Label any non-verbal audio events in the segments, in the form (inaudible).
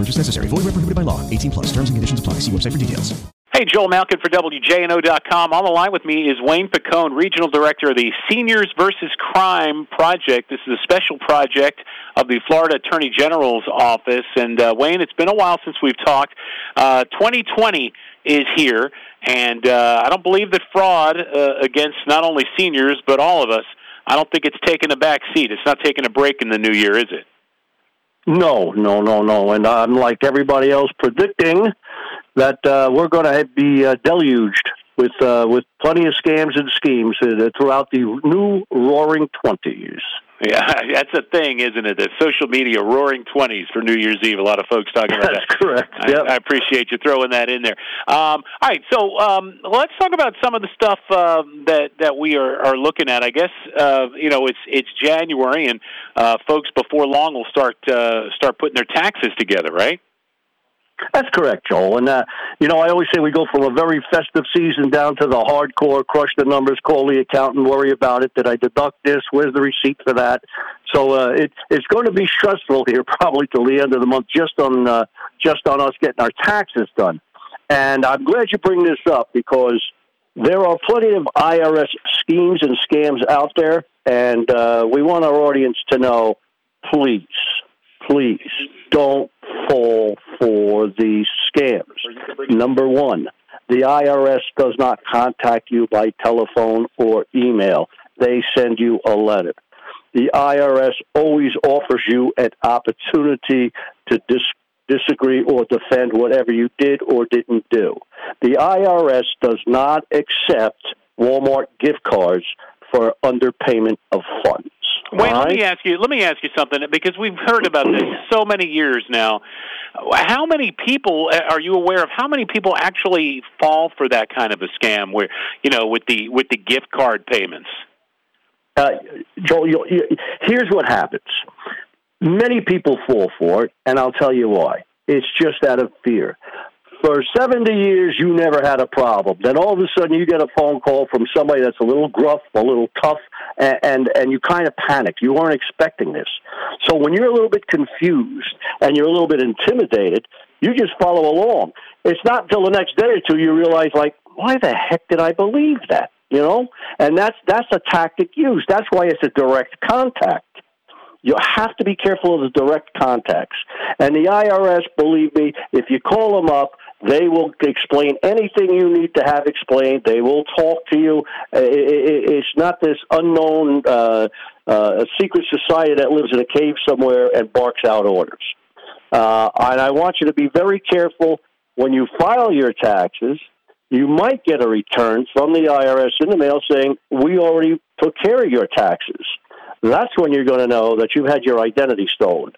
Purchase necessary. Void where prohibited by law. 18 plus. Terms and conditions apply. See website for details. Hey, Joel Malkin for WJNO.com. On the line with me is Wayne Picone, Regional Director of the Seniors versus Crime Project. This is a special project of the Florida Attorney General's office. And uh, Wayne, it's been a while since we've talked. Uh, 2020 is here, and uh, I don't believe that fraud uh, against not only seniors but all of us. I don't think it's taken a back seat. It's not taking a break in the new year, is it? No, no, no, no. And I'm like everybody else predicting that uh, we're going to be uh, deluged with uh, with plenty of scams and schemes uh, throughout the new Roaring Twenties. Yeah, (laughs) that's a thing, isn't it? The social media roaring twenties for New Year's Eve. A lot of folks talking about (laughs) That's that. correct. I, Yep. I appreciate you throwing that in there. Um, all right, so um, let's talk about some of the stuff um, that that we are, are looking at. I guess uh, you know it's it's January, and uh, folks before long will start uh, start putting their taxes together, right? That's correct, Joel. And uh, you know, I always say we go from a very festive season down to the hardcore, crush the numbers, call the accountant, worry about it. Did I deduct this? Where's the receipt for that? So uh, it, it's going to be stressful here, (laughs) probably till the end of the month, just on uh, just on us getting our taxes done. And I'm glad you bring this up because there are plenty of IRS schemes and scams out there, and uh, we want our audience to know, please, please don't fall for these scams. Number one, the IRS does not contact you by telephone or email. They send you a letter. The IRS always offers you an opportunity to dis- disagree or defend whatever you did or didn't do. The IRS does not accept Walmart gift cards for underpayment of funds. Wayne, All let me ask you. Let me ask you something because we've heard about this so many years now. How many people uh, are you aware of? How many people actually fall for that kind of a scam? Where you know, with the with the gift card payments. Uh, Joel, you, you, here's what happens. Many people fall for it, and I'll tell you why. It's just out of fear. For 70 years, you never had a problem. Then all of a sudden, you get a phone call from somebody that's a little gruff, a little tough, and, and, and you kind of panic. You weren't expecting this. So when you're a little bit confused and you're a little bit intimidated, you just follow along. It's not until the next day or two you realize, like, why the heck did I believe that? You know, and that's that's a tactic used. That's why it's a direct contact. You have to be careful of the direct contacts. And the IRS, believe me, if you call them up, they will explain anything you need to have explained. They will talk to you. It's not this unknown uh, uh, secret society that lives in a cave somewhere and barks out orders. Uh, and I want you to be very careful when you file your taxes. You might get a return from the IRS in the mail saying, We already took care of your taxes. That's when you're going to know that you've had your identity stolen.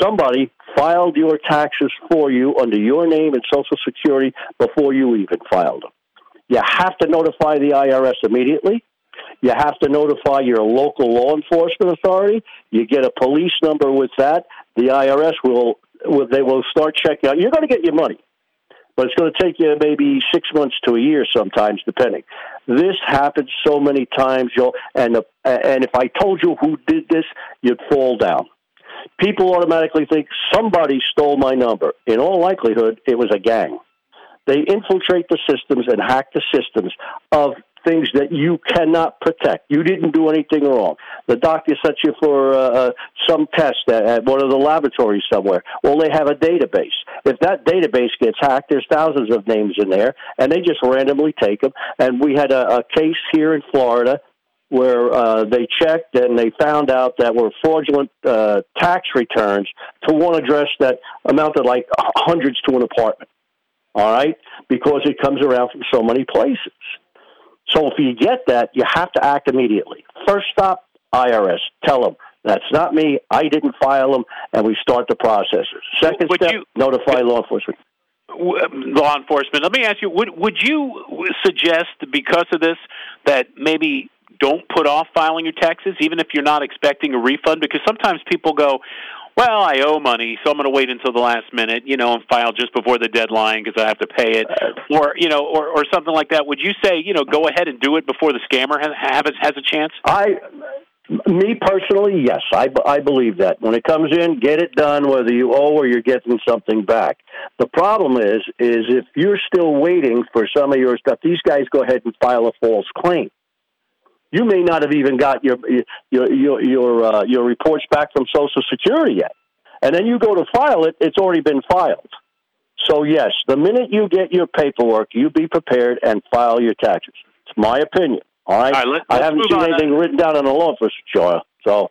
Somebody filed your taxes for you under your name and Social Security before you even filed them. You have to notify the IRS immediately. You have to notify your local law enforcement authority. You get a police number with that. The IRS will, will they will start checking out. You're going to get your money, but it's going to take you maybe six months to a year sometimes, depending. This happens so many times, Joe. And the, and if I told you who did this, you'd fall down. People automatically think somebody stole my number. In all likelihood, it was a gang. They infiltrate the systems and hack the systems of things that you cannot protect. You didn't do anything wrong. The doctor sent you for uh, some test at, at one of the laboratories somewhere. Well, they have a database. If that database gets hacked, there's thousands of names in there, and they just randomly take them. And we had a, a case here in Florida where uh, they checked and they found out that were fraudulent uh, tax returns to one address that amounted like hundreds to an apartment. All right, because it comes around from so many places. So if you get that, you have to act immediately. First stop, IRS. Tell them that's not me. I didn't file them, and we start the process. Second Would step, you- notify law enforcement. Uh, law enforcement. Let me ask you: Would would you suggest because of this that maybe don't put off filing your taxes, even if you're not expecting a refund? Because sometimes people go, well, I owe money, so I'm going to wait until the last minute, you know, and file just before the deadline because I have to pay it, or you know, or, or something like that. Would you say, you know, go ahead and do it before the scammer has has, has a chance? I, me personally, yes, I, I believe that when it comes in, get it done, whether you owe or you're getting something back. The problem is, is if you're still waiting for some of your stuff, these guys go ahead and file a false claim you may not have even got your your your your, uh, your reports back from Social Security yet, and then you go to file it; it's already been filed. So yes, the minute you get your paperwork, you be prepared and file your taxes. It's my opinion. All right, all right I haven't seen anything written down in the law for Joya. So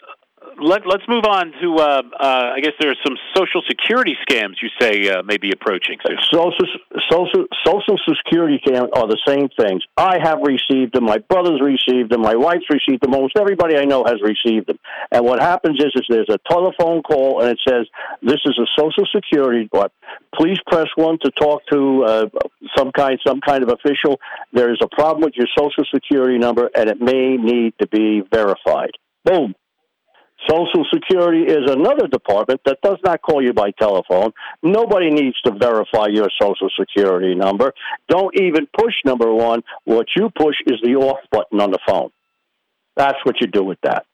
let, us move on to. Uh, uh, I guess there are some social security scams you say uh, may be approaching. Social, social, social security scams are the same things. I have received them. My brother's received them. My wife's received them. Almost everybody I know has received them. And what happens is, is there's a telephone call and it says, "This is a social security. But please press one to talk to uh, some kind, some kind of official. There is a problem with your social security number, and it may need to be verified." Boom Social Security is another department that does not call you by telephone. Nobody needs to verify your Social Security number. Don't even push number one. What you push is the off button on the phone. That's what you do with that.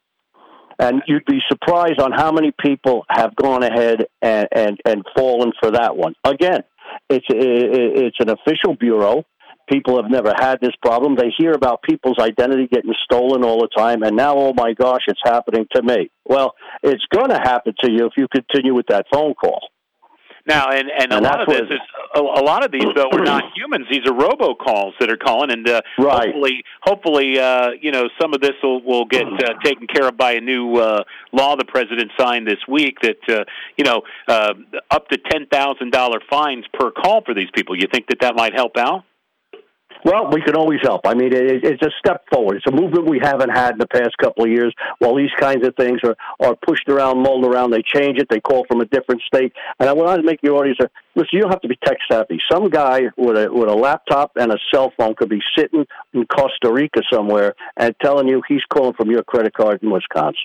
And you'd be surprised on how many people have gone ahead and, and, and fallen for that one. Again, it's, it's an official bureau. People have never had this problem. They hear about people's identity getting stolen all the time, and now, oh my gosh, it's happening to me. Well, it's going to happen to you if you continue with that phone call. Now, and, and, and a lot of this is a, a, lot of these though are not humans. These are robocalls that are calling, and uh, right. hopefully, hopefully, uh, you know, some of this will will get uh, (sighs) taken care of by a new uh, law the president signed this week that uh, you know uh, up to ten thousand dollar fines per call for these people. You think that that might help out? Well, we can always help. I mean, it, it's a step forward. It's a movement we haven't had in the past couple of years. While these kinds of things are, are pushed around, mulled around, they change it. They call from a different state. And I want to make your audience listen. You don't have to be tech savvy. Some guy with a with a laptop and a cell phone could be sitting in Costa Rica somewhere and telling you he's calling from your credit card in Wisconsin.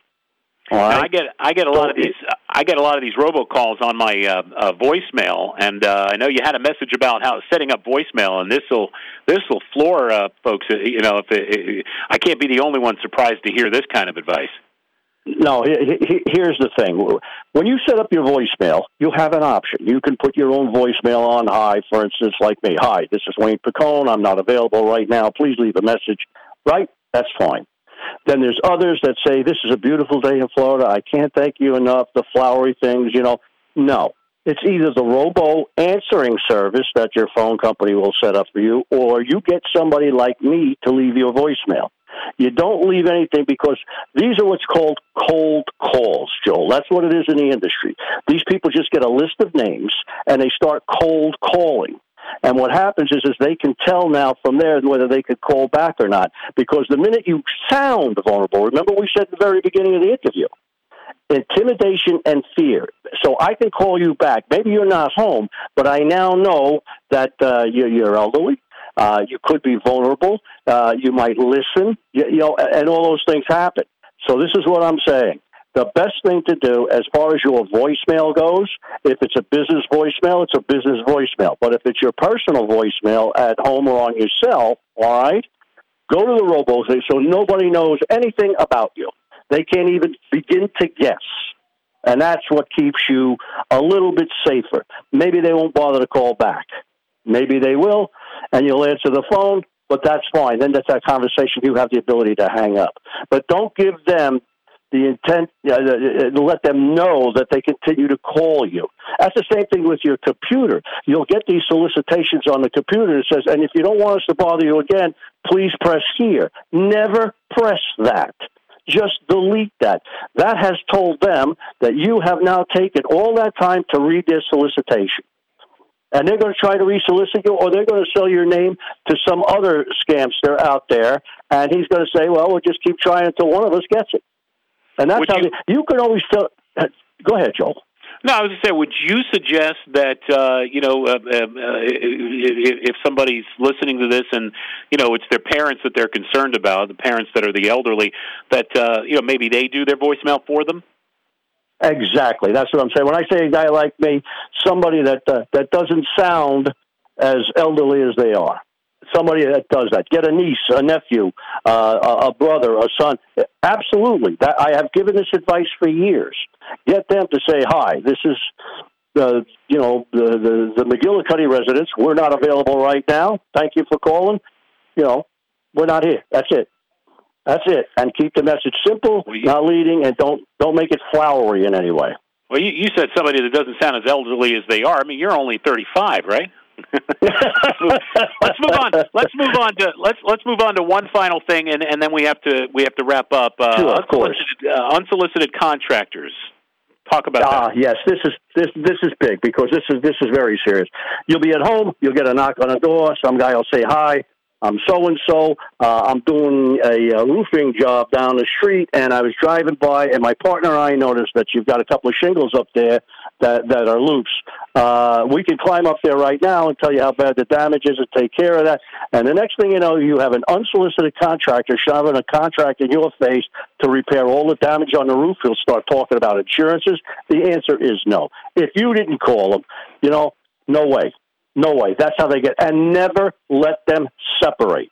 Right. I get I get a lot of these I get a lot of these robocalls on my uh, uh, voicemail, and uh, I know you had a message about how setting up voicemail, and this will this will floor uh, folks. Uh, you know, if it, it, I can't be the only one surprised to hear this kind of advice. No, here's the thing. When you set up your voicemail, you have an option. You can put your own voicemail on hi, for instance, like me. Hi, this is Wayne Picone. I'm not available right now. Please leave a message. Right? That's fine. Then there's others that say, This is a beautiful day in Florida. I can't thank you enough. The flowery things, you know. No. It's either the robo answering service that your phone company will set up for you, or you get somebody like me to leave you your voicemail. You don't leave anything because these are what's called cold calls, Joel. That's what it is in the industry. These people just get a list of names and they start cold calling. And what happens is, is they can tell now from there whether they could call back or not. Because the minute you sound vulnerable, remember we said at the very beginning of the interview, intimidation and fear. So I can call you back. Maybe you're not home, but I now know that uh, you're, you're elderly. Uh, you could be vulnerable. Uh, you might listen. You, you know, and all those things happen. So this is what I'm saying the best thing to do as far as your voicemail goes, if it's a business voicemail, it's a business voicemail. But if it's your personal voicemail at home or on your cell, all right, go to the robo so nobody knows anything about you. They can't even begin to guess. And that's what keeps you a little bit safer. Maybe they won't bother to call back. Maybe they will, and you'll answer the phone, but that's fine. Then that's that conversation you have the ability to hang up. But don't give them the intent to let them know that they continue to call you. That's the same thing with your computer. You'll get these solicitations on the computer that says, and if you don't want us to bother you again, please press here. Never press that. Just delete that. That has told them that you have now taken all that time to read their solicitation. And they're going to try to resolicit you, or they're going to sell your name to some other scamster out there. And he's going to say, well, we'll just keep trying until one of us gets it. And that's Would how you, they, you can always tell. (clears throat) Go ahead, Joel. No, I was going to say, would you suggest that uh, you know uh, uh, if somebody's listening to this and you know it's their parents that they're concerned about, the parents that are the elderly, that uh, you know maybe they do their voicemail for them? Exactly. That's what I'm saying. When I say a guy like me, somebody that uh, that doesn't sound as elderly as they are. Somebody that does that. Get a niece, a nephew, uh, a brother, a son. Absolutely. That, I have given this advice for years. Get them to say, hi, this is the, you know, the, the, the McGillicuddy residents. We're not available right now. Thank you for calling. You know, we're not here. That's it. That's it. And keep the message simple, well, you, not leading, and don't don't make it flowery in any way. Well, you, you said somebody that doesn't sound as elderly as they are. I mean, you're only 35, right? Let's, (laughs) move, let's move on. Let's move on to let's let's move on to one final thing, and, and then we have to we have to wrap up. Uh, sure, of course. Uh, unsolicited contractors. Talk about ah, that. yes, this is this this is big because this is this is very serious. You'll be at home, you'll get a knock on the door. Some guy will say hi. I'm so and so. I'm doing a, a roofing job down the street, and I was driving by, and my partner and I noticed that you've got a couple of shingles up there that that are loose. Uh, we can climb up there right now and tell you how bad the damage is and take care of that. And the next thing you know, you have an unsolicited contractor shoving a contract in your face to repair all the damage on the roof. He'll start talking about insurances. The answer is no. If you didn't call him, you know, no way. No way. That's how they get. And never let them separate.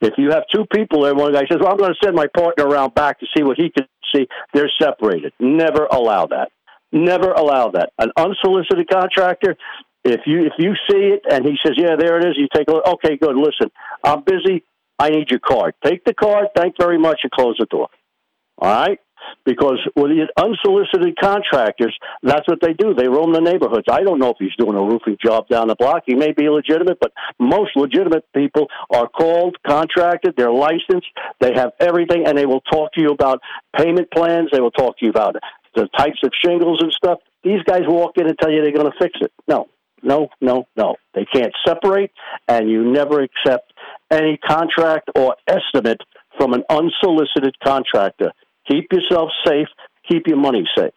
If you have two people there, one guy says, "Well, I'm going to send my partner around back to see what he can see." They're separated. Never allow that. Never allow that. An unsolicited contractor. If you if you see it and he says, "Yeah, there it is," you take a look. Okay, good. Listen, I'm busy. I need your card. Take the card. Thank very much, and close the door. All right because with these unsolicited contractors, that's what they do. They roam the neighborhoods. I don't know if he's doing a roofing job down the block. He may be legitimate, but most legitimate people are called, contracted, they're licensed, they have everything, and they will talk to you about payment plans. They will talk to you about the types of shingles and stuff. These guys walk in and tell you they're going to fix it. No, no, no, no. They can't separate, and you never accept any contract or estimate from an unsolicited contractor. Keep yourself safe. Keep your money safe.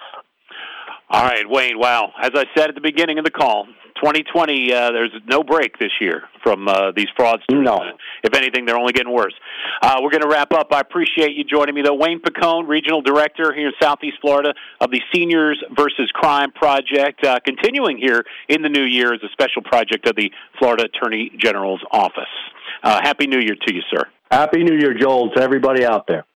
All right, Wayne. Wow. As I said at the beginning of the call, 2020, uh, there's no break this year from uh, these frauds. No. If anything, they're only getting worse. Uh, we're going to wrap up. I appreciate you joining me, though. Wayne Picone, Regional Director here in Southeast Florida of the Seniors versus Crime Project, uh, continuing here in the new year as a special project of the Florida Attorney General's Office. Uh, Happy New Year to you, sir. Happy New Year, Joel, to everybody out there.